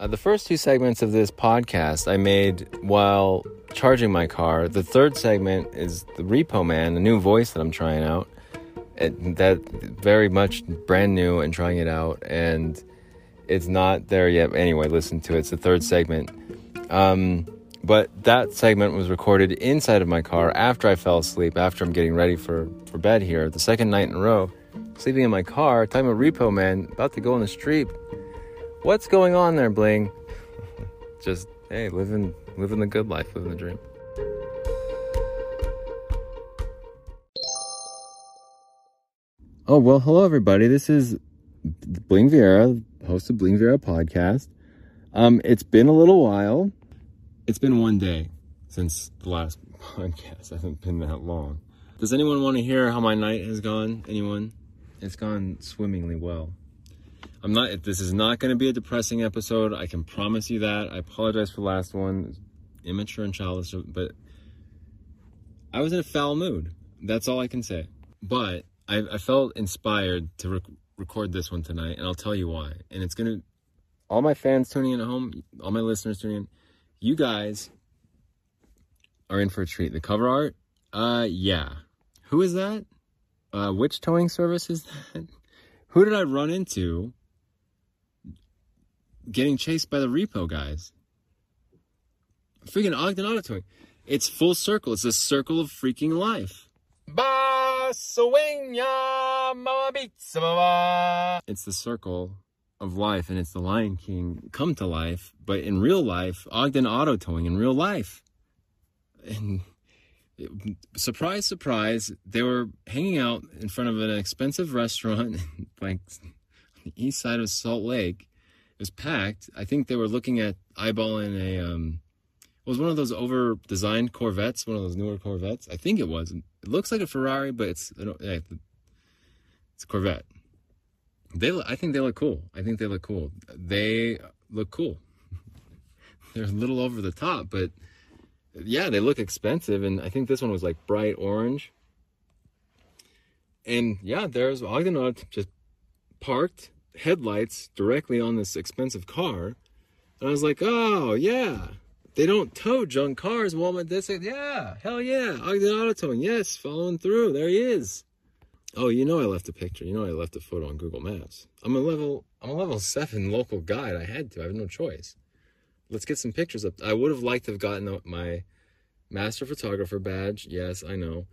Uh, the first two segments of this podcast I made while charging my car. The third segment is the Repo Man, a new voice that I'm trying out. It, that very much brand new and trying it out, and it's not there yet. Anyway, listen to it. It's the third segment. Um, but that segment was recorded inside of my car after I fell asleep, after I'm getting ready for, for bed here, the second night in a row, sleeping in my car, talking about Repo Man, about to go on the street. What's going on there, Bling? Just, hey, living, living the good life, living the dream. Oh, well, hello, everybody. This is Bling Viera, host of Bling Viera podcast. Um, it's been a little while. It's been one day since the last podcast. I haven't been that long. Does anyone want to hear how my night has gone? Anyone? It's gone swimmingly well. I'm not. This is not going to be a depressing episode. I can promise you that. I apologize for the last one, immature and childish, but I was in a foul mood. That's all I can say. But I, I felt inspired to rec- record this one tonight, and I'll tell you why. And it's gonna. All my fans tuning in at home, all my listeners tuning in, you guys are in for a treat. The cover art, uh, yeah. Who is that? Uh, which towing service is that? Who did I run into getting chased by the repo guys. Freaking Ogden Auto Towing. It's full circle. It's a circle of freaking life. It's the circle of life and it's the Lion King come to life, but in real life, Ogden Auto Towing in real life. And surprise, surprise, they were hanging out in front of an expensive restaurant like on the east side of Salt Lake was packed. I think they were looking at eyeballing a um, it was one of those over designed Corvettes, one of those newer Corvettes. I think it was. It looks like a Ferrari, but it's it's a Corvette. They I think they look cool. I think they look cool. They look cool. They're a little over the top, but yeah, they look expensive. And I think this one was like bright orange. And yeah, there's Ogden just parked headlights directly on this expensive car. And I was like, oh, yeah. They don't tow junk cars. Walmart, say, yeah, hell yeah. Ogden Auto Towing, yes, following through. There he is. Oh, you know I left a picture. You know I left a photo on Google Maps. I'm a level I'm a level seven local guide. I had to. I have no choice. Let's get some pictures up. I would have liked to have gotten my master photographer badge. Yes, I know.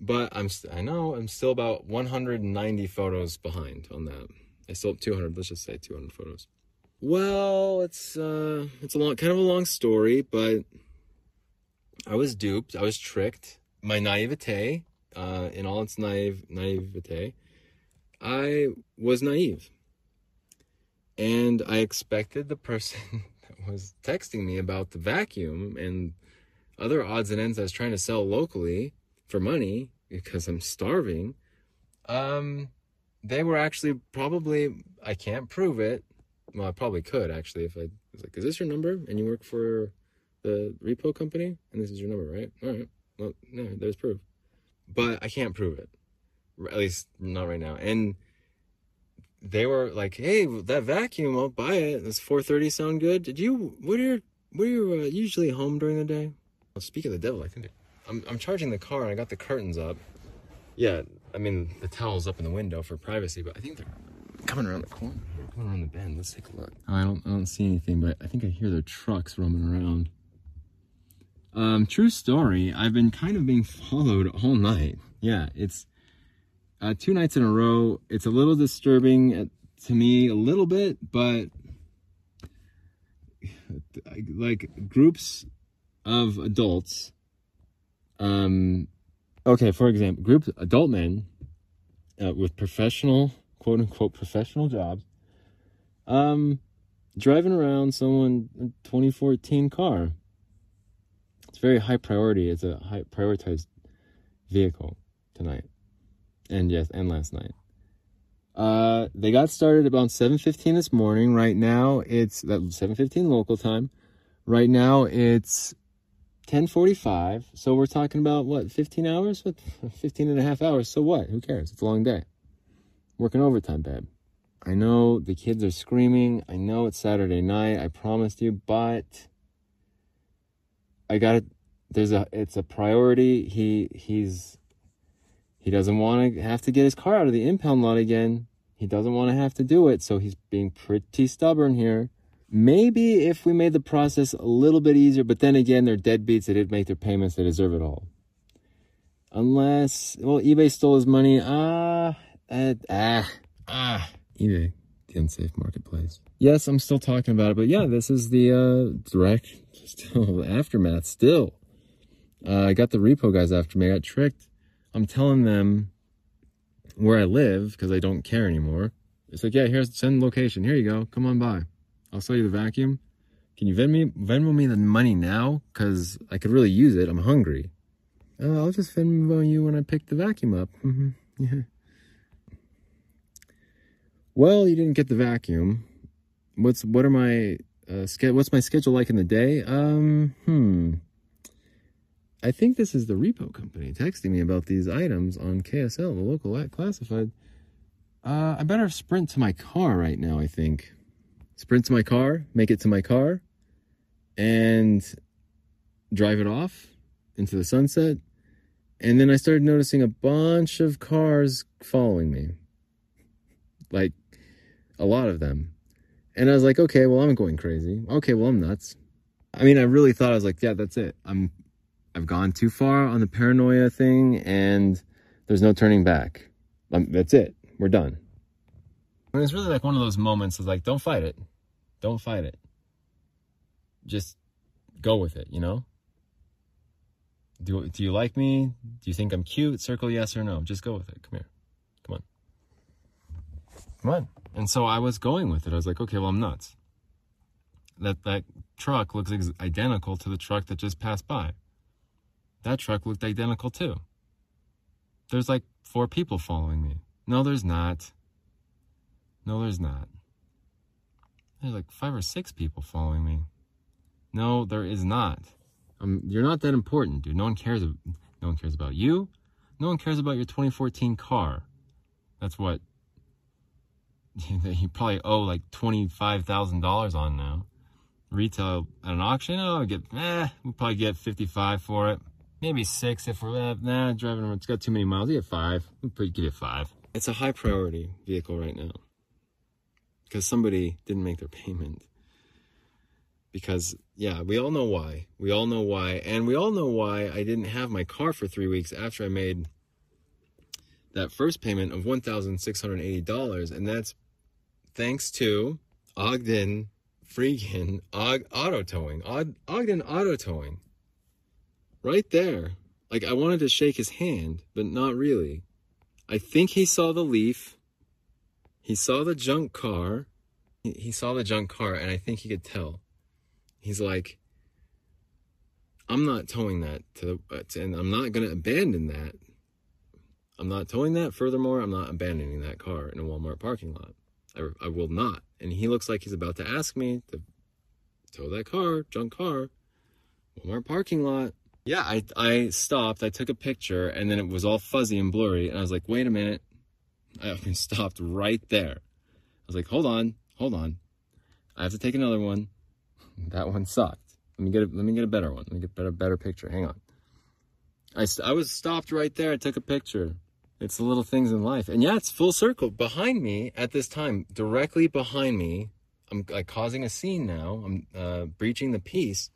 But I'm st- I know I'm still about 190 photos behind on that. I still have 200. Let's just say 200 photos. Well, it's uh, it's a long, kind of a long story, but I was duped. I was tricked. My naivete, uh, in all its naive naivete, I was naive, and I expected the person that was texting me about the vacuum and other odds and ends I was trying to sell locally for money because I'm starving. Um, they were actually probably I can't prove it. Well, I probably could actually if I was like, "Is this your number?" And you work for the repo company, and this is your number, right? All right. Well, no, there's proof, but I can't prove it. At least not right now. And they were like, "Hey, that vacuum, I'll buy it. Does 4:30 sound good? Did you? What are your? What are you uh, usually home during the day?" Well, speak of the devil, I think I'm I'm charging the car and I got the curtains up. Yeah, I mean, the towel's up in the window for privacy, but I think they're coming around the corner. Coming around the bend. Let's take a look. I don't, I don't see anything, but I think I hear their trucks roaming around. Um, true story. I've been kind of being followed all night. Yeah, it's uh, two nights in a row. It's a little disturbing to me, a little bit, but like groups of adults um okay, for example, groups, adult men uh, with professional, quote unquote, professional jobs, um, driving around someone 2014 car. It's very high priority. It's a high prioritized vehicle tonight, and yes, and last night. Uh, they got started about 7:15 this morning. Right now, it's that 7:15 local time. Right now, it's 10:45. So we're talking about what 15 hours? What 15 and a half hours? So what? Who cares? It's a long day. Working overtime, babe. I know the kids are screaming. I know it's Saturday night. I promised you, but I got it. There's a it's a priority. He he's he doesn't want to have to get his car out of the impound lot again. He doesn't want to have to do it, so he's being pretty stubborn here. Maybe if we made the process a little bit easier, but then again, they're deadbeats. They didn't make their payments. They deserve it all. Unless, well, eBay stole his money. Ah, uh, ah, ah. eBay, the unsafe marketplace. Yes, I'm still talking about it, but yeah, this is the uh, direct, still aftermath. Still, uh, I got the repo guys after me. I got tricked. I'm telling them where I live because I don't care anymore. It's like, yeah, here's send location. Here you go. Come on by. I'll sell you the vacuum. Can you Venmo me, Venmo me the money now? Because I could really use it. I'm hungry. Uh, I'll just Venmo you when I pick the vacuum up. Mm-hmm. Yeah. Well, you didn't get the vacuum. What's what are my uh, what's my schedule like in the day? Um, hmm. I think this is the repo company texting me about these items on KSL, the local classified. Uh, I better sprint to my car right now, I think. Sprint to my car, make it to my car, and drive it off into the sunset. And then I started noticing a bunch of cars following me. Like a lot of them. And I was like, okay, well, I'm going crazy. Okay, well, I'm nuts. I mean, I really thought I was like, yeah, that's it. I'm I've gone too far on the paranoia thing and there's no turning back. Um, that's it. We're done. And it's really like one of those moments of like, don't fight it. Don't fight it. Just go with it, you know? Do, do you like me? Do you think I'm cute? Circle yes or no. Just go with it. Come here. Come on. Come on. And so I was going with it. I was like, okay, well, I'm nuts. That, that truck looks identical to the truck that just passed by. That truck looked identical too. There's like four people following me. No, there's not. No, there's not. There's like five or six people following me. No, there is not. Um, you're not that important, dude. No one cares. No one cares about you. No one cares about your 2014 car. That's what you probably owe like $25,000 on now. Retail at an auction, oh, get, eh, we'll probably get 55 for it maybe six if we're uh, nah driving. It's got too many miles. You get five. We'll put, give it five. It's a high priority vehicle right now because somebody didn't make their payment. Because yeah, we all know why. We all know why, and we all know why I didn't have my car for three weeks after I made that first payment of one thousand six hundred eighty dollars, and that's thanks to Ogden freaking Og- Auto Towing. Og- Ogden Auto Towing right there. Like I wanted to shake his hand, but not really. I think he saw the leaf. He saw the junk car. He saw the junk car, and I think he could tell. He's like, I'm not towing that to, the, uh, and I'm not going to abandon that. I'm not towing that. Furthermore, I'm not abandoning that car in a Walmart parking lot. I, I will not. And he looks like he's about to ask me to tow that car, junk car, Walmart parking lot. Yeah, I, I stopped, I took a picture, and then it was all fuzzy and blurry. And I was like, wait a minute. I stopped right there. I was like, hold on, hold on. I have to take another one. That one sucked. Let me get a, let me get a better one. Let me get a better, better picture. Hang on. I, I was stopped right there. I took a picture. It's the little things in life. And yeah, it's full circle. Behind me at this time, directly behind me, I'm like causing a scene now. I'm uh, breaching the peace.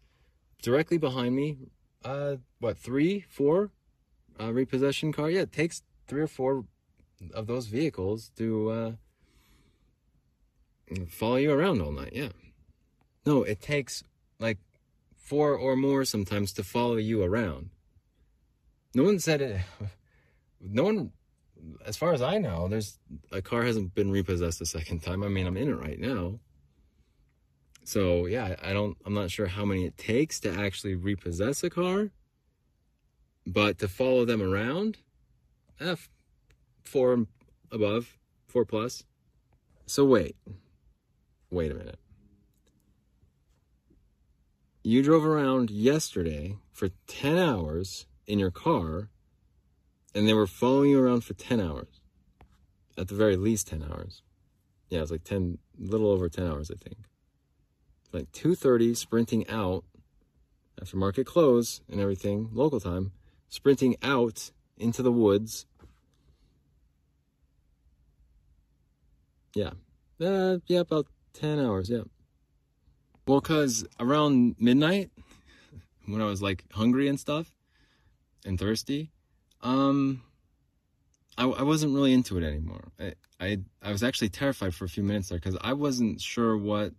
Directly behind me, uh, what, three, four uh, repossession car? Yeah, it takes three or four of those vehicles to uh, follow you around all night. Yeah. No, it takes like four or more sometimes to follow you around. No one said it. No one, as far as I know, there's a car hasn't been repossessed a second time. I mean, I'm in it right now. So yeah, I don't, I'm not sure how many it takes to actually repossess a car, but to follow them around, eh, four above, four plus. So wait, wait a minute. You drove around yesterday for 10 hours in your car and they were following you around for 10 hours. At the very least 10 hours. Yeah, it's like 10, little over 10 hours, I think. Like 2.30, sprinting out after market close and everything, local time, sprinting out into the woods. Yeah. Uh, yeah, about 10 hours, yeah. Well, because around midnight, when I was like hungry and stuff and thirsty, um, I, I wasn't really into it anymore. I, I, I was actually terrified for a few minutes there because I wasn't sure what,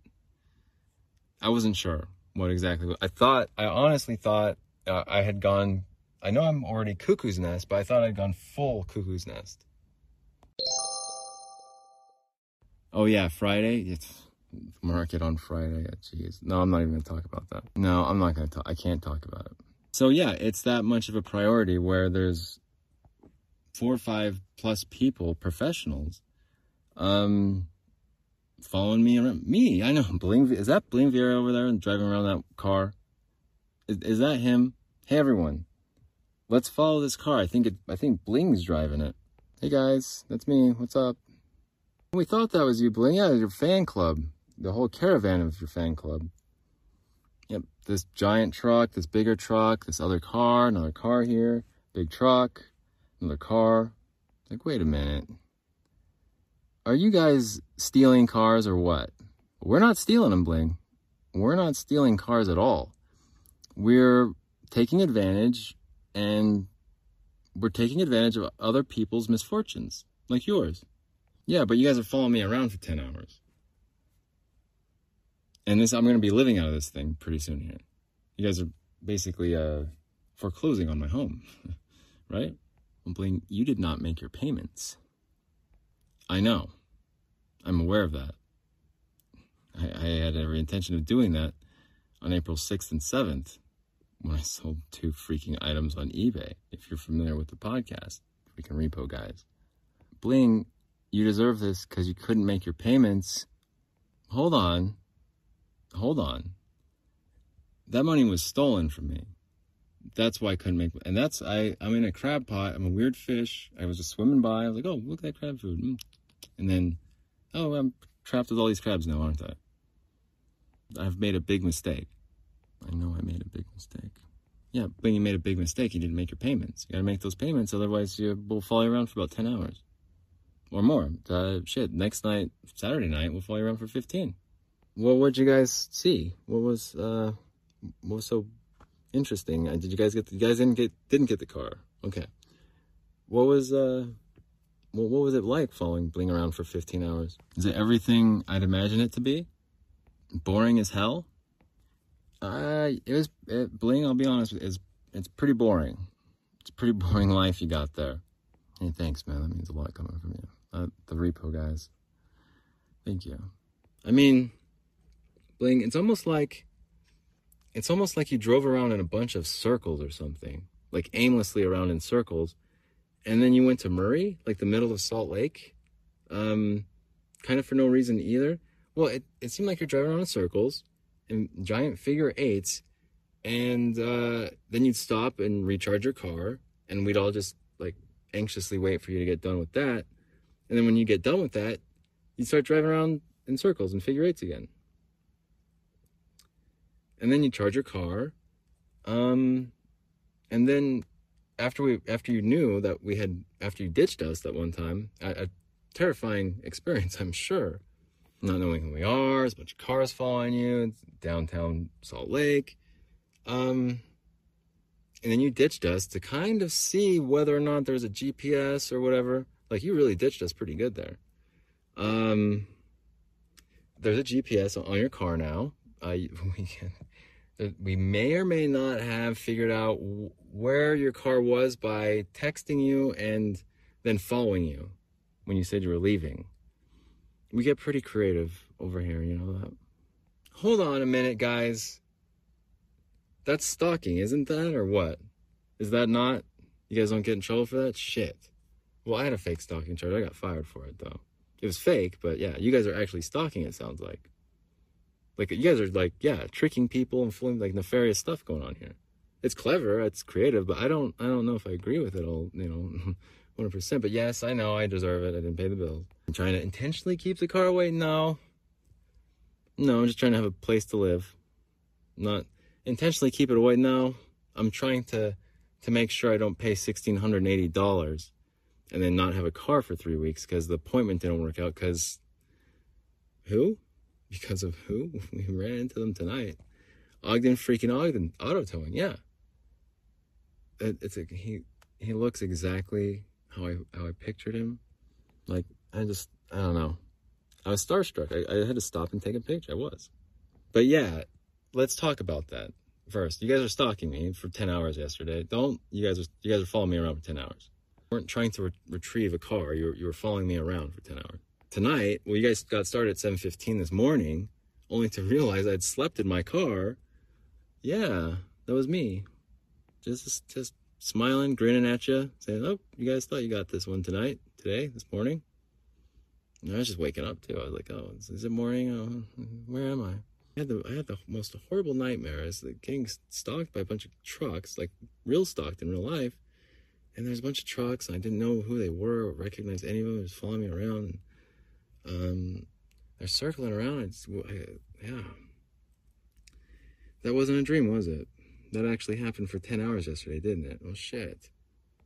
I wasn't sure what exactly. I thought, I honestly thought uh, I had gone, I know I'm already cuckoo's nest, but I thought I'd gone full cuckoo's nest. Oh yeah, Friday. It's market on Friday. Jeez. No, I'm not even gonna talk about that. No, I'm not gonna talk. I can't talk about it. So yeah, it's that much of a priority where there's four or five plus people, professionals, um, following me around. Me, I know. Bling, is that Bling Viera over there and driving around that car? Is, is that him? Hey everyone, let's follow this car. I think it. I think Bling's driving it. Hey guys, that's me. What's up? We thought that was you, Bling. Yeah, your fan club. The whole caravan of your fan club. Yep, this giant truck, this bigger truck, this other car, another car here, big truck, another car. Like, wait a minute. Are you guys stealing cars or what? We're not stealing them, Bling. We're not stealing cars at all. We're taking advantage and we're taking advantage of other people's misfortunes, like yours. Yeah, but you guys are following me around for 10 hours. And this, I'm going to be living out of this thing pretty soon here. You guys are basically uh, foreclosing on my home, right? I'm Bling, you did not make your payments. I know. I'm aware of that. I, I had every intention of doing that on April 6th and 7th when I sold two freaking items on eBay. If you're familiar with the podcast, freaking repo guys. Bling, you deserve this because you couldn't make your payments. Hold on. Hold on. That money was stolen from me. That's why I couldn't make and that's I I'm in a crab pot. I'm a weird fish. I was just swimming by. I was like, oh look at that crab food. Mm. And then, oh I'm trapped with all these crabs now, aren't I? I've made a big mistake. I know I made a big mistake. Yeah, but you made a big mistake. You didn't make your payments. You gotta make those payments, otherwise you will you around for about ten hours or more. Uh, shit, next night, Saturday night, we'll follow you around for 15. Well, what'd you guys see? What was, uh, what was so interesting? Uh, did you guys get, the, you guys didn't get, didn't get the car. Okay. What was, uh, well, what was it like following Bling around for 15 hours? Is it everything I'd imagine it to be? Boring as hell? Uh, it was, it, Bling, I'll be honest, is it's pretty boring. It's a pretty boring life you got there. Hey, thanks, man. That means a lot coming from you uh, the repo guys. Thank you. I mean, Bling, it's almost like it's almost like you drove around in a bunch of circles or something, like aimlessly around in circles, and then you went to Murray, like the middle of Salt Lake, um, kind of for no reason either. Well, it, it seemed like you're driving around in circles and giant figure eights, and uh, then you'd stop and recharge your car, and we'd all just like anxiously wait for you to get done with that. And then when you get done with that, you start driving around in circles and figure eights again. And then you charge your car. Um, and then after we after you knew that we had after you ditched us that one time, a, a terrifying experience, I'm sure. Not knowing who we are, there's a bunch of cars following you, it's downtown Salt Lake. Um, and then you ditched us to kind of see whether or not there's a GPS or whatever. Like you really ditched us pretty good there. Um, there's a GPS on your car now. Uh, we, we may or may not have figured out where your car was by texting you and then following you when you said you were leaving. We get pretty creative over here, you know that. Hold on a minute, guys. That's stalking, isn't that, or what? Is that not? You guys don't get in trouble for that? Shit. Well, I had a fake stalking charge. I got fired for it though. It was fake, but yeah, you guys are actually stalking. It sounds like. Like you guys are like yeah, tricking people and fooling like nefarious stuff going on here. It's clever, it's creative, but I don't I don't know if I agree with it all. You know, 100%. But yes, I know I deserve it. I didn't pay the bills. I'm trying to intentionally keep the car away. No. No, I'm just trying to have a place to live. Not intentionally keep it away. No. I'm trying to to make sure I don't pay $1680 and then not have a car for 3 weeks cuz the appointment didn't work out cuz who? Because of who? We ran into them tonight. Ogden freaking Ogden auto towing. Yeah. It, it's a, he he looks exactly how I how I pictured him. Like I just I don't know. I was starstruck. I, I had to stop and take a picture. I was. But yeah, let's talk about that first. You guys are stalking me for 10 hours yesterday. Don't you guys are you guys are following me around for 10 hours. Weren't trying to re- retrieve a car. You were, you were following me around for 10 hours. Tonight, well you guys got started at 7:15 this morning only to realize I'd slept in my car. Yeah, that was me. Just just smiling, grinning at you, saying, "Oh, you guys thought you got this one tonight, today, this morning." And I was just waking up too. I was like, "Oh, is, it morning? Oh, where am I?" I had the I had the most horrible nightmare. the getting stalked by a bunch of trucks, like real stalked in real life. And there's a bunch of trucks, and I didn't know who they were or recognize any of them. Was following me around. And, um, they're circling around. It's, I, yeah. That wasn't a dream, was it? That actually happened for 10 hours yesterday, didn't it? Oh, shit.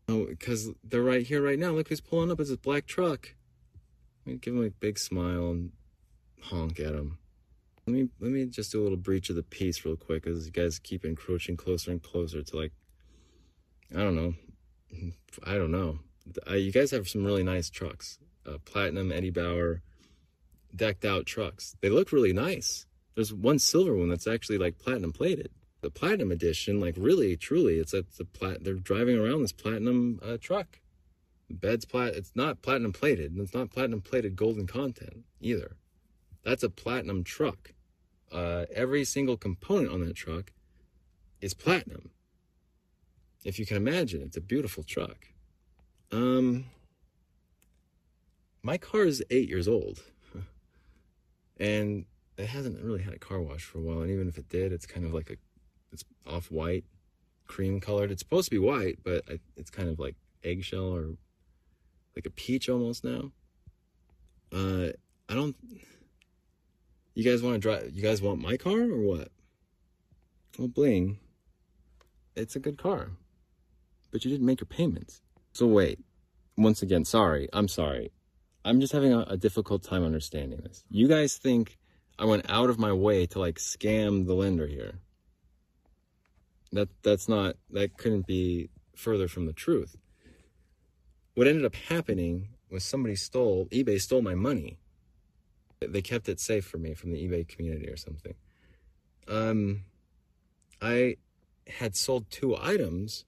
Oh, because they're right here, right now. Look who's pulling up. It's a black truck. Let me give him a big smile and honk at him. Let me let me just do a little breach of the peace real quick as you guys keep encroaching closer and closer to like I don't know. I don't know. Uh, you guys have some really nice trucks. Uh, platinum, Eddie Bauer, decked out trucks. They look really nice. There's one silver one that's actually like platinum plated the platinum edition, like really, truly, it's a, it's a plat. They're driving around this platinum uh, truck. Bed's plat. It's not platinum plated. And it's not platinum plated golden content either. That's a platinum truck. Uh, every single component on that truck is platinum. If you can imagine, it's a beautiful truck. Um, my car is eight years old, and it hasn't really had a car wash for a while. And even if it did, it's kind of like a it's off white, cream colored. It's supposed to be white, but it's kind of like eggshell or like a peach almost now. Uh, I don't. You guys want to drive? You guys want my car or what? Well, bling. It's a good car, but you didn't make your payments. So wait. Once again, sorry. I'm sorry. I'm just having a, a difficult time understanding this. You guys think I went out of my way to like scam the lender here? That that's not that couldn't be further from the truth. What ended up happening was somebody stole eBay stole my money. They kept it safe for me from the eBay community or something. Um, I had sold two items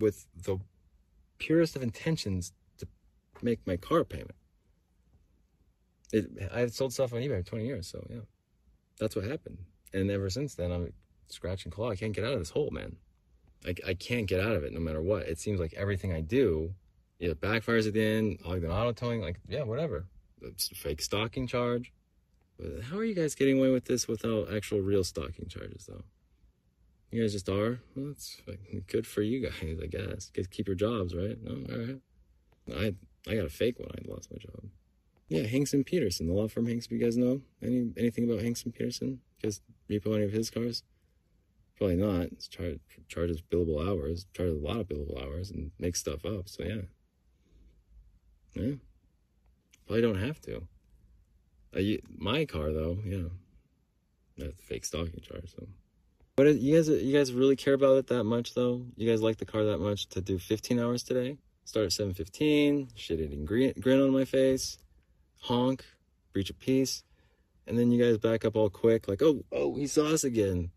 with the purest of intentions to make my car payment. It, I had sold stuff on eBay for 20 years, so yeah, that's what happened. And ever since then, I'm scratch and claw. I can't get out of this hole, man. I, I can't get out of it no matter what. It seems like everything I do either backfires at the end, Ogden auto towing, like, yeah, whatever. It's a fake stalking charge. How are you guys getting away with this without actual real stalking charges, though? You guys just are? Well, that's good for you guys, I guess. Get, keep your jobs, right? No, all right. I I got a fake one. I lost my job. Yeah, Hanks and Peterson, the law firm Hanks. You guys know any anything about Hanks and Peterson? Guys repo any of his cars? Probably not. It's char- charges billable hours, charges a lot of billable hours, and makes stuff up. So yeah, yeah. Probably don't have to. My car though, yeah, that's fake stalking charge. So, but it, you guys, you guys really care about it that much though? You guys like the car that much to do 15 hours today? Start at 7:15. Shit eating grin, grin on my face, honk, breach of peace, and then you guys back up all quick, like, oh, oh, he saw us again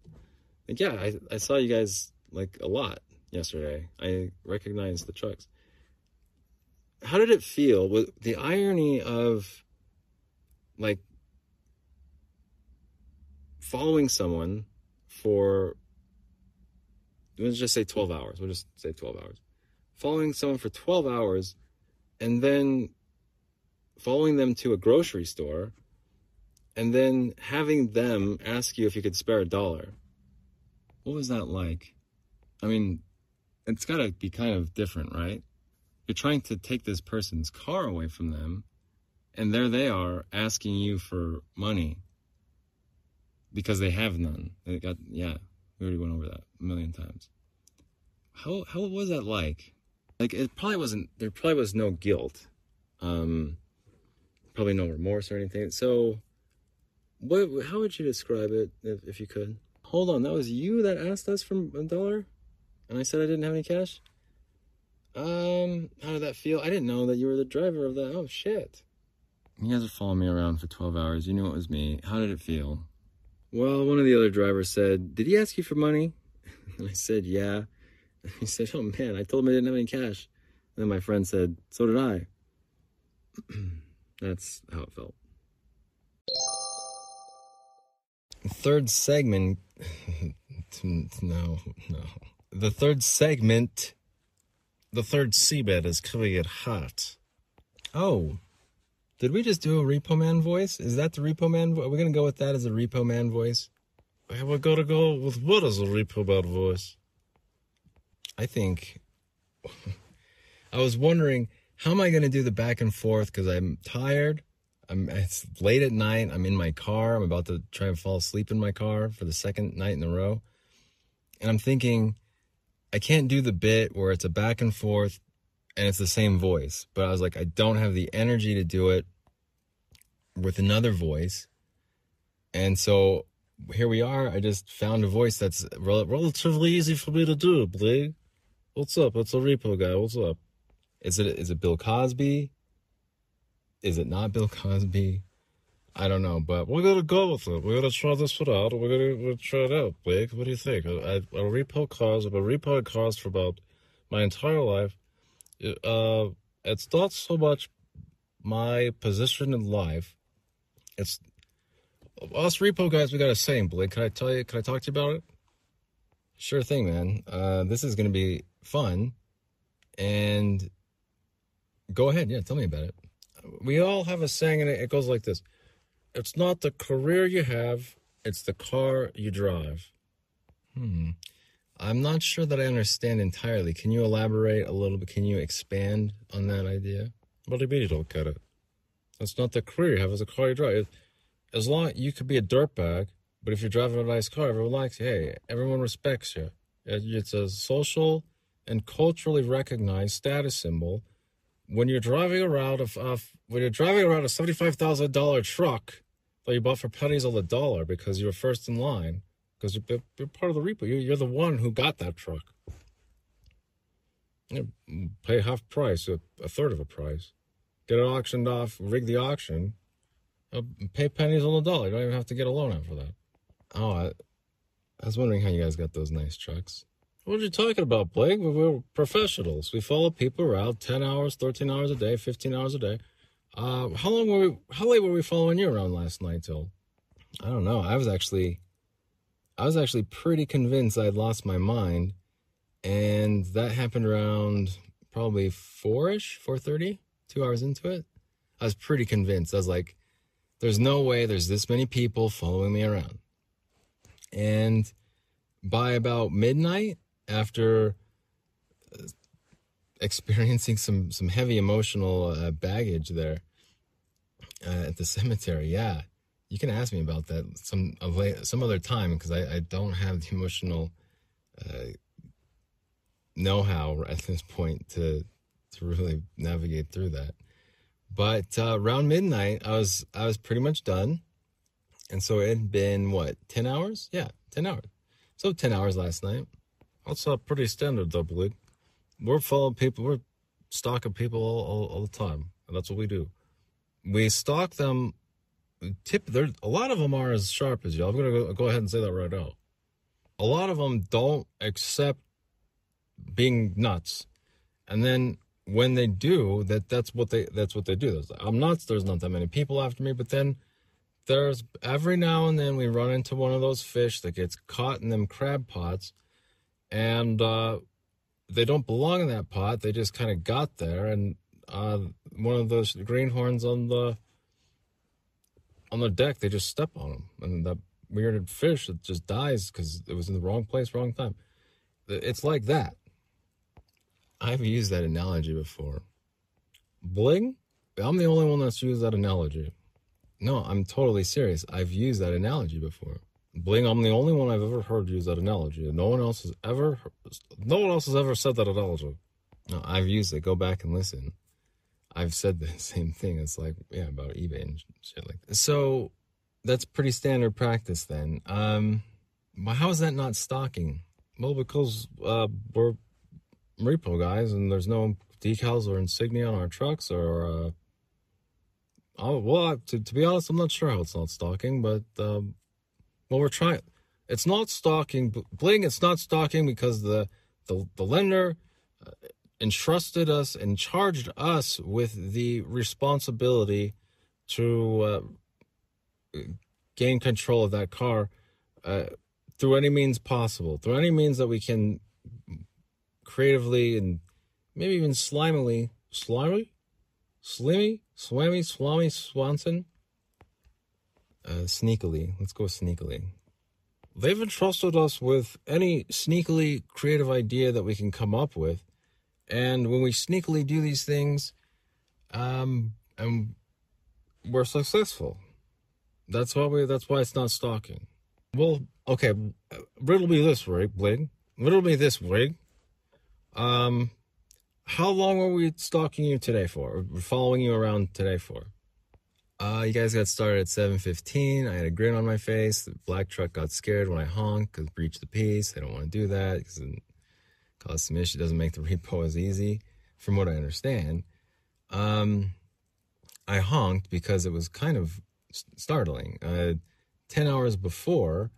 Like, yeah, I, I saw you guys like a lot yesterday. I recognized the trucks. How did it feel? With the irony of like following someone for let's just say 12 hours. We'll just say 12 hours. Following someone for 12 hours and then following them to a grocery store and then having them ask you if you could spare a dollar what was that like? I mean, it's got to be kind of different, right? you're trying to take this person's car away from them, and there they are asking you for money because they have none. They got yeah, we already went over that a million times. How how was that like? Like it probably wasn't. There probably was no guilt, um, probably no remorse or anything. So, what? How would you describe it if, if you could? Hold on, that was you that asked us for a dollar, and I said I didn't have any cash. Um, how did that feel? I didn't know that you were the driver of that. Oh shit. You guys were following me around for 12 hours. You knew it was me. How did it feel? Well, one of the other drivers said, Did he ask you for money? And I said, Yeah. And he said, Oh man, I told him I didn't have any cash. And then my friend said, So did I. That's how it felt. Third segment. no, no. The third segment. The third seabed is coming in hot. Oh, did we just do a Repo Man voice? Is that the Repo Man? Vo- Are we gonna go with that as a Repo Man voice? We're gonna go with what is a repo man voice? I think. I was wondering how am I gonna do the back and forth because I'm tired. I'm it's late at night. I'm in my car. I'm about to try and fall asleep in my car for the second night in a row, and I'm thinking I can't do the bit where it's a back and forth and it's the same voice. But I was like, I don't have the energy to do it with another voice. And so here we are. I just found a voice that's rel- Relatively easy for me to do, Blake. What's up? It's a repo guy. What's up? is it is it Bill Cosby? Is it not Bill Cosby? I don't know, but We're gonna go with it. We're gonna try this one out. We're gonna, we're gonna try it out, Blake. What do you think? I repo cars. I've repoing cars for about my entire life. Uh, it's not so much my position in life. It's us repo guys. We got a saying, Blake. Can I tell you? Can I talk to you about it? sure thing, man. Uh, this is gonna be fun, and go ahead. Yeah, tell me about it. We all have a saying, and it goes like this: It's not the career you have; it's the car you drive. Hmm. I'm not sure that I understand entirely. Can you elaborate a little bit? Can you expand on that idea? You mean you don't get it? That's not the career you have; it's the car you drive. As long you could be a dirtbag, but if you're driving a nice car, everyone likes you. Hey, everyone respects you. Uh, it's a social and culturally recognized status symbol. When you're driving around a, a when you're driving around a seventy-five thousand dollar truck that you bought for pennies on the dollar because you were first in line, because you're, you're part of the repo. You're, you're the one who got that truck. You pay half price, a, a third of a price. Get it auctioned off, rig the auction, uh, pay pennies on the dollar. You don't even have to get a loan out for that. Oh, I, I was wondering how you guys got those nice trucks. What are you talking about, Blake? We- We're professionals. We follow people around 10 hours, 13 hours a day, 15 hours a day. Uh, how long were we, how late were we following you around last night till? I don't know. I was actually, I was actually pretty convinced I'd lost my mind, and that happened around probably four-ish, four thirty, two hours into it. I was pretty convinced. I was like, "There's no way there's this many people following me around." And by about midnight, after uh, experiencing some some heavy emotional uh, baggage there uh, at the cemetery, yeah, you can ask me about that some some other time because I, I don't have the emotional uh, know-how at this point to to really navigate through that. But uh, around midnight, I was I was pretty much done, and so it had been what ten hours? Yeah, ten hours. So ten hours last night. Uh, pretty standard, though, Blake. We're following people, we're stalking people all, all, all the time. And that's what we do. We stalk them. Tip, there, a lot of them are as sharp as you. I'm to go, go ahead and say that right now. A lot of them don't accept being nuts. And then when they do, that that's what they that's what they do. There's, I'm not There's not that many people after me. But then there's every now and then we run into one of those fish that gets caught in them crab pots, and uh, they don't belong in that pot. They just kind of got there, and uh, one of those greenhorns on the on the deck, they just step on them, and that weirded fish that just dies because it was in the wrong place, wrong time. It's like that. I've used that analogy before. Bling? I'm the only one that's used that analogy. No, I'm totally serious. I've used that analogy before. Bling, I'm the only one I've ever heard use that analogy. No one else has ever, no one else has ever said that analogy. No, I've used it. Go back and listen. I've said the same thing. It's like, yeah, about eBay and shit like that. So that's pretty standard practice then. Um, how is that not stalking? Well, because uh, we're repo guys and there's no decals or insignia on our trucks or, uh, oh, well, to, to be honest, I'm not sure how it's not stalking, but, um, well, we're trying. It's not stalking, bling. It's not stalking because the the, the lender uh, entrusted us and charged us with the responsibility to uh, gain control of that car uh, through any means possible, through any means that we can creatively and maybe even slimily, slimy, slimmy, swammy, swami, swanson, uh, sneakily. Let's go sneakily. They've entrusted us with any sneakily creative idea that we can come up with. And when we sneakily do these things, um, and we're successful. That's why we. That's why it's not stalking. Well, okay. Riddle me this, Rig Bling. Riddle me this, Rig. Um, how long were we stalking you today for? Or following you around today for? Uh, you guys got started at 7:15. I had a grin on my face. The black truck got scared when I honked because breached the peace. I don't want to do that because it causes some issue. Doesn't make the repo as easy, from what I understand. Um, I honked because it was kind of startling. Uh, Ten hours before,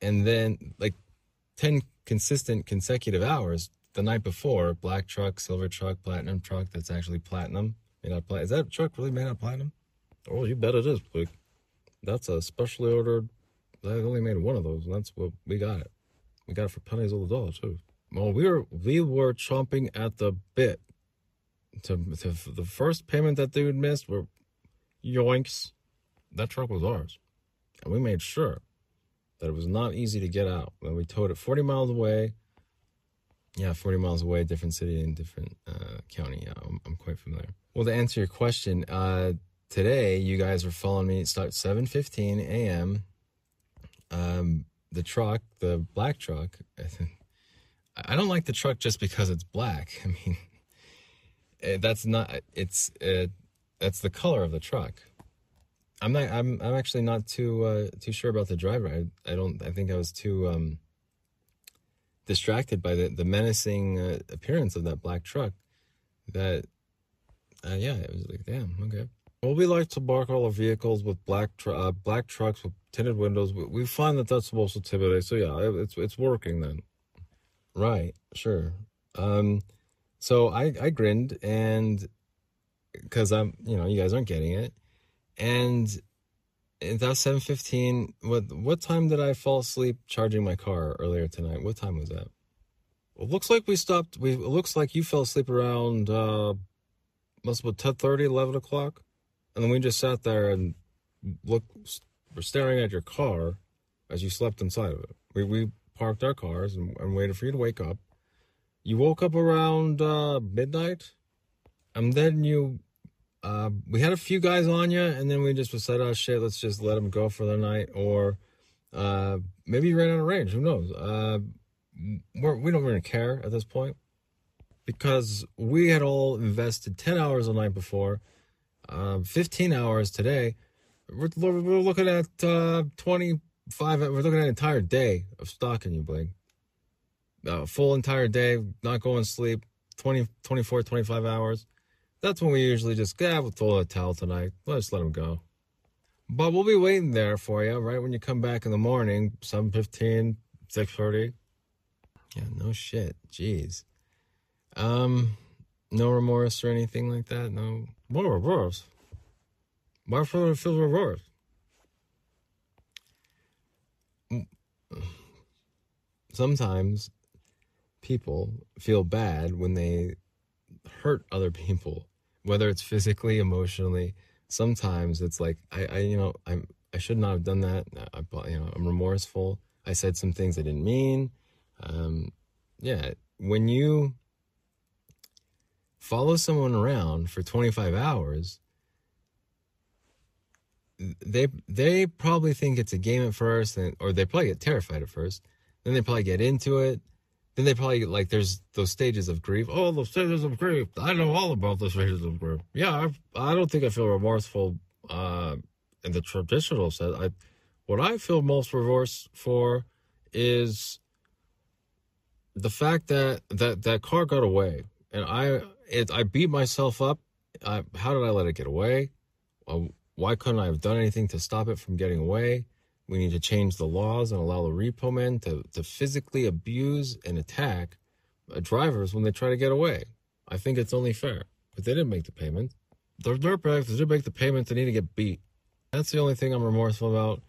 and then like ten consistent consecutive hours the night before. Black truck, silver truck, platinum truck. That's actually platinum. Made out plat- Is that truck really made out of platinum? Oh, you bet it is, Blake. That's a specially ordered. I only made one of those, and that's what we got it. We got it for pennies on the dollar too. Well, we were we were chomping at the bit to, to the first payment that dude missed. Were yoinks. That truck was ours, and we made sure that it was not easy to get out. And we towed it 40 miles away. Yeah, 40 miles away, different city and different uh, county. Yeah, I'm, I'm, quite familiar. Well, to answer your question, uh, today you guys were following me. It starts 7:15 a.m. Um, the truck, the black truck. I don't like the truck just because it's black. I mean, eh, that's not. It's uh, that's the color of the truck. I'm not. I'm. I'm actually not too uh, too sure about the driver. I. I don't. I think I was too um, distracted by the the menacing uh, appearance of that black truck. That. Uh, yeah, it was like, damn. Okay. Well, we like to mark all our vehicles with black tr- uh, black trucks with tinted windows. We, we find that that's supposed to intimidate. So yeah, it's it's working then. Right. Sure. Um. So I I grinned and because I'm you know you guys aren't getting it, and seven fifteen. What what time did I fall asleep charging my car earlier tonight? What time was that? Well, looks like we stopped. We it looks like you fell asleep around uh, must have been 10, 30, 11 o'clock. And then we just sat there and looked, were staring at your car as you slept inside of it. We, we parked our cars and, and waited for you to wake up. You woke up around uh, midnight, and then you, uh, we had a few guys on you, and then we just said, "Oh shit, let's just let them go for the night," or uh, maybe ran out of range. Who knows? Uh, we're, we don't really care at this point because we had all invested ten hours the night before um, 15 hours today. We're, we're looking at uh, 25, we're looking at an entire day of stalking you, Blake. Uh, full entire day, not going to sleep, 20, 24, 25 hours. That's when we usually just, yeah, we'll throw a towel tonight. Let's let him go. But we'll be waiting there for you, right when you come back in the morning, 7.15, 6.30. Yeah, no shit. Jeez. Um, no remorse or anything like that? No. What remorse? Why feel remorse? Sometimes people feel bad when they hurt other people, whether it's physically, emotionally. Sometimes it's like I, I you know, I'm I should not have done that. I, you know, I'm remorseful. I said some things I didn't mean. Um, yeah, when you follow someone around for 25 hours, they they probably think it's a game at first, and, or they probably get terrified at first. Then they probably get into it. Then they probably like there's those stages of grief. Oh, the stages of grief. I know all about the stages of grief. Yeah, I've, I don't think I feel remorseful uh, in the traditional sense. I what I feel most remorse for is the fact that that that car got away, and I it I beat myself up. I, how did I let it get away? Uh, why couldn't I have done anything to stop it from getting away? We need to change the laws and allow the repo men to, to physically abuse and attack uh, drivers when they try to get away. I think it's only fair. But they didn't make the payment. They're dirtbags. They didn't make the payment. They need to get beat. That's the only thing I'm remorseful about.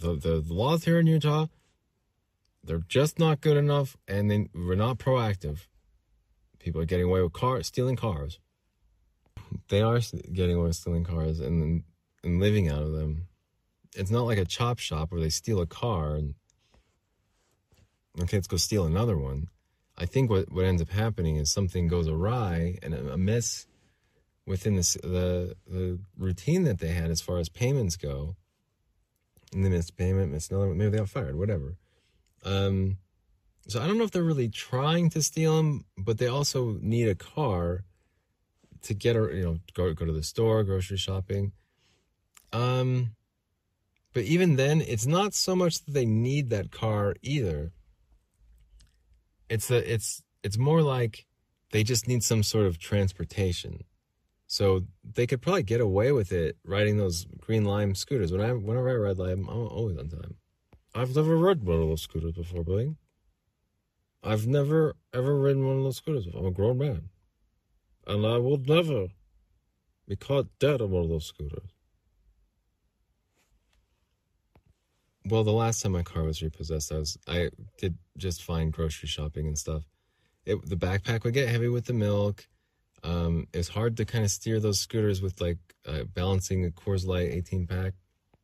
The, the, the laws here in Utah, they're just not good enough, and then we're not proactive. People are getting away with cars, stealing cars they are getting away with stealing cars and and living out of them. It's not like a chop shop where they steal a car and okay, let's go steal another one. I think what, what ends up happening is something goes awry and a, miss within this, the the routine that they had as far as payments go. And they missed payment, missed another one. Maybe they got fired, whatever. Um, so I don't know if they're really trying to steal them, but they also need a car to get her, you know, go go to the store, grocery shopping. Um, but even then, it's not so much that they need that car either. It's that it's it's more like they just need some sort of transportation. So they could probably get away with it riding those green lime scooters. When I whenever I ride lime, I'm always on time. I've never ridden one of those scooters before, Billy. I've never ever ridden one of those scooters. Before. I'm a grown man and I will never be caught dead on one of those scooters. Well, the last time my car was repossessed, I was I did just fine grocery shopping and stuff. It the backpack would get heavy with the milk. Um, it's hard to kind of steer those scooters with like uh, balancing a Coors Light 18 pack.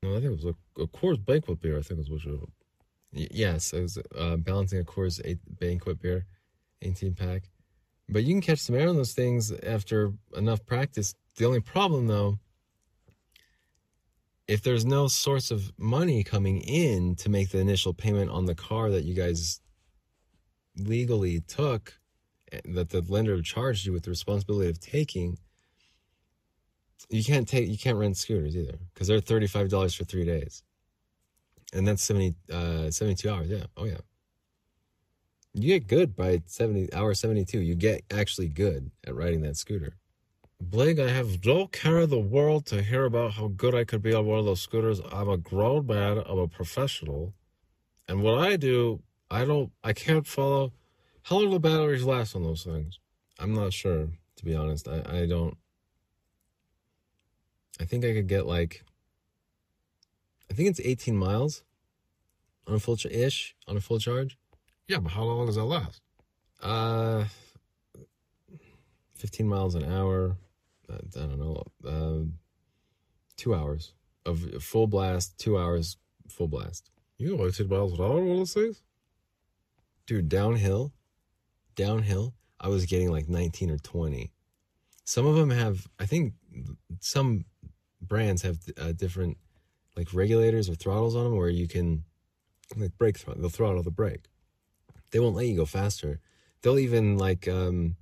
No, I think it was a, a Coors Banquet beer. I think it was what it Yes, it was uh, balancing a Coors eight, Banquet beer, 18 pack. But you can catch some air on those things after enough practice. The only problem, though, if there's no source of money coming in to make the initial payment on the car that you guys legally took, eh, that the lender charged you with the responsibility of taking, you can't take you can't rent scooters either because they're thirty five dollars for three days, and that's 70, uh, 72 hours. Yeah, oh yeah you get good by 70 hour 72 you get actually good at riding that scooter blake i have no care in the world to hear about how good i could be on one of those scooters. I'm a grown man. I'm a professional. And what i do i don't i can't follow how long do the batteries last on those things. I'm not sure to be honest. I, I don't i think i could get like i think it's 18 miles on a full ish on a full charge. Yeah, but how long does that last? Uh, 15 miles an hour. I, don't know. Uh, two hours of full blast, two hours full blast. You go 18 miles an hour on those things? Dude, downhill, downhill, I was getting like 19 or 20. Some of them have, I think some brands have uh, different like regulators or throttles on them where you can like brake throttle, they'll throttle the brake they won't let you go faster. They'll even like um,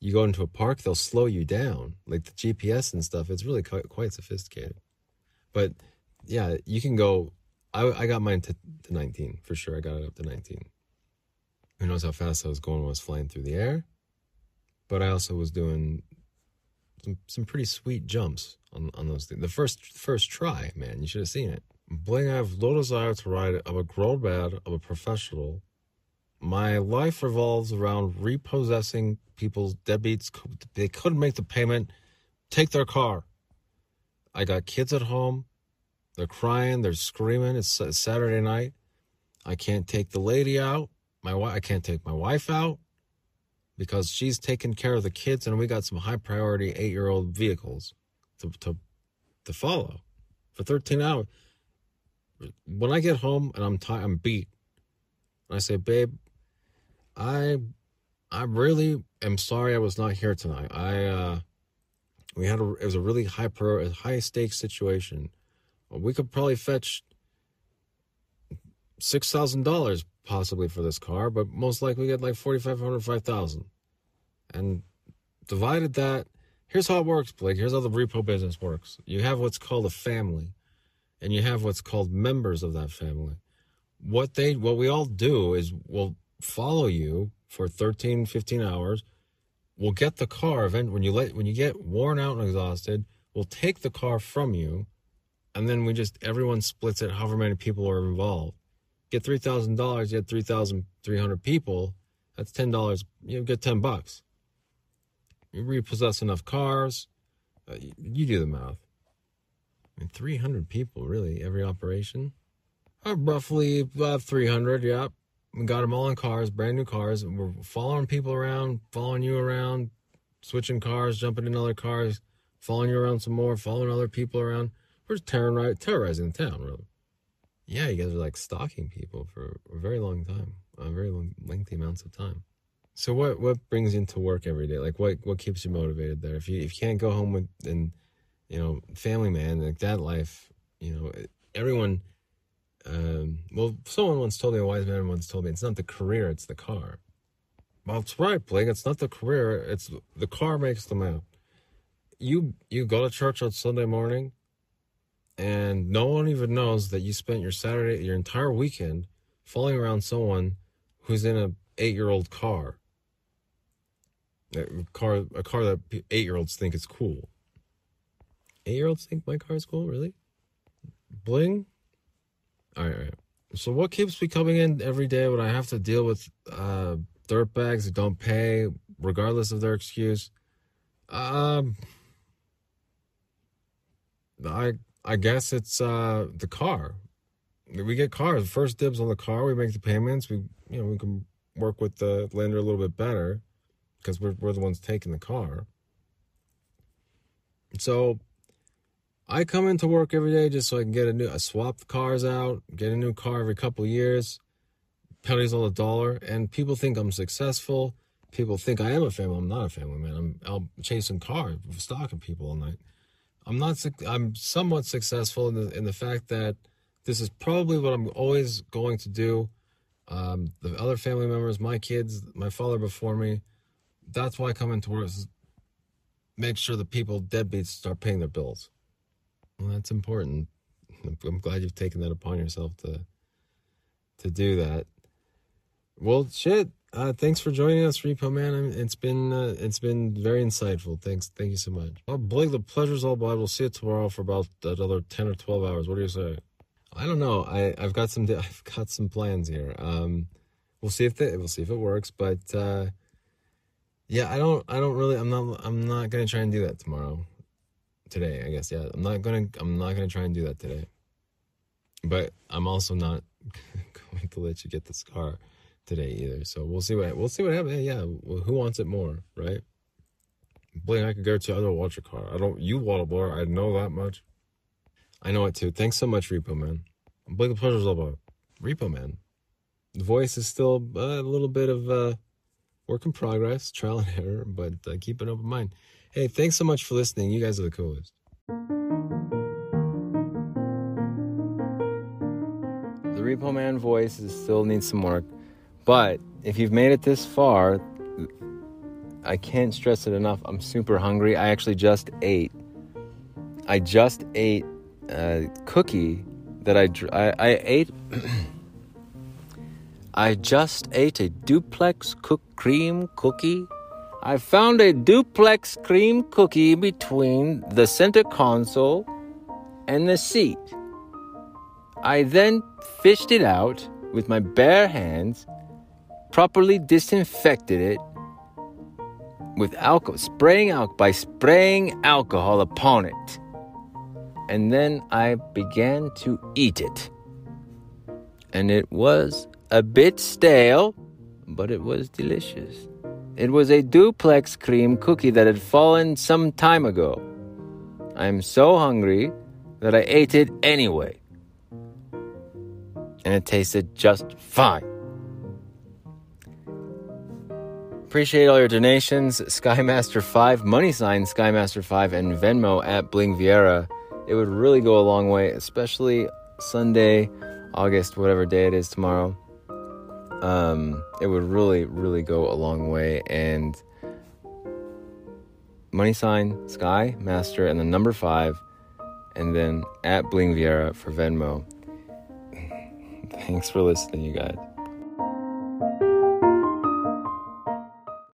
you go into a park, they'll slow you down, like the GPS and stuff. It's really quite, quite sophisticated. But yeah, you can go. I I got mine to, to 19 for sure. I got it up to 19. Who knows how fast I was going when I was flying through the air? But I also was doing some, some pretty sweet jumps on, on those things. The first first try, man, you should have seen it. Bling, I have no desire to ride. A grown man. I'm a professional. My life revolves around repossessing people's deadbeats. They couldn't make the payment. Take their car. I got kids at home. They're crying. They're screaming. It's Saturday night. I can't take the lady out. My wife, I can't take my wife out because she's taking care of the kids, and we got some high priority eight year old vehicles to to to follow for 13 hours. When I get home and I'm tired, I'm beat. And I say, babe, I I really am sorry I was not here tonight. I uh we had a it was a really high pro high stakes situation. We could probably fetch six thousand dollars possibly for this car, but most likely we get like forty five hundred five thousand. And divided that here's how it works, Blake. Here's how the repo business works. You have what's called a family, and you have what's called members of that family. What they what we all do is we'll follow you for 13, 15 hours. We'll get the car event when you let when you get worn out and exhausted, we'll take the car from you, and then we just everyone splits it however many people are involved. Get three thousand dollars, you get three thousand three hundred people, that's ten dollars, you get ten bucks you repossess enough cars. Uh, you, you, do the math. I mean, 300 people, really, every operation. Uh, roughly uh, 300, yeah. We got them all in cars, brand new cars. We're following people around, following you around, switching cars, jumping in other cars, following you around some more, following other people around. We're just terrorizing, terrorizing the town, really. Yeah, you guys are like stalking people for a very long time, a very long, lengthy amounts of time. So what what brings you into work every day? Like what what keeps you motivated there? If you if you can't go home with and you know family man like that life, you know everyone. Um, well, someone once told me a wise man once told me it's not the career, it's the car. Well, it's right, Bling. It's not the career. It's the car makes the man. You you go to church on Sunday morning, and no one even knows that you spent your Saturday, your entire weekend, following around someone who's in a eight year old car a car, a car that eight year olds think is cool. Eight year olds think my car is cool, really? Bling? All right, all right. So, what keeps me coming in every day when I have to deal with uh, dirtbags who don't pay, regardless of their excuse? Um, I I guess it's uh the car. We get cars. First dibs on the car. We make the payments. We you know we can work with the lender a little bit better because we're, we're the ones taking the car. So I come into work every day just so I can get a new, I swap the cars out, get a new car every couple years, pennies on the dollar, and people think I'm successful. People think I am a family. I'm not a family man. I'm, chasing cars, stalking people all night. I'm not. I'm somewhat successful in the in the fact that this is probably what I'm always going to do. Um, the other family members, my kids, my father before me, that's why I come into work make sure the people deadbeats start paying their bills. Well, that's important. I'm glad you've taken that upon yourself to to do that. Well, shit. Uh, thanks for joining us, Repo Man. It's been uh, it's been very insightful. Thanks, thank you so much. Well, Blake, the pleasure's all mine. We'll see you tomorrow for about another ten or twelve hours. What do you say? I don't know. I I've got some I've got some plans here. Um, we'll see if the, we'll see if it works. But uh, yeah, I don't I don't really I'm not I'm not gonna try and do that tomorrow. Today, I guess, yeah. I'm not gonna I'm not gonna try and do that today. But I'm also not going to let you get this car today either. So we'll see what we'll see what happens. Yeah, well, who wants it more, right? Blaine, I could guarantee I don't want your car. I don't. You it more. I know that much. I know it too. Thanks so much, Repo Man. Blake, the pleasure's all about Repo Man. The voice is still a little bit of uh, work in progress, trial and error, but uh, keep an open mind. Hey, thanks so much for listening. You guys are the coolest. The Repo Man voice is, still needs some work, but if you've made it this far, I can't stress it enough. I'm super hungry. I actually just ate. I just ate a cookie that I I, I ate. I just ate a duplex cook cream cookie. I found a duplex cream cookie between the center console and the seat. I then fished it out with my bare hands, properly disinfected it with alcohol, spraying out by spraying alcohol upon it. And then I began to eat it. And it was a bit stale, but it was delicious. It was a duplex cream cookie that had fallen some time ago. I am so hungry that I ate it anyway. And it tasted just fine. Appreciate all your donations. Skymaster5, money sign Skymaster5, and Venmo at Bling Viera. It would really go a long way, especially Sunday, August, whatever day it is tomorrow. Um, it would really, really go a long way. And money sign Sky Master and the number five, and then at Bling Viera for Venmo. Thanks for listening, you guys.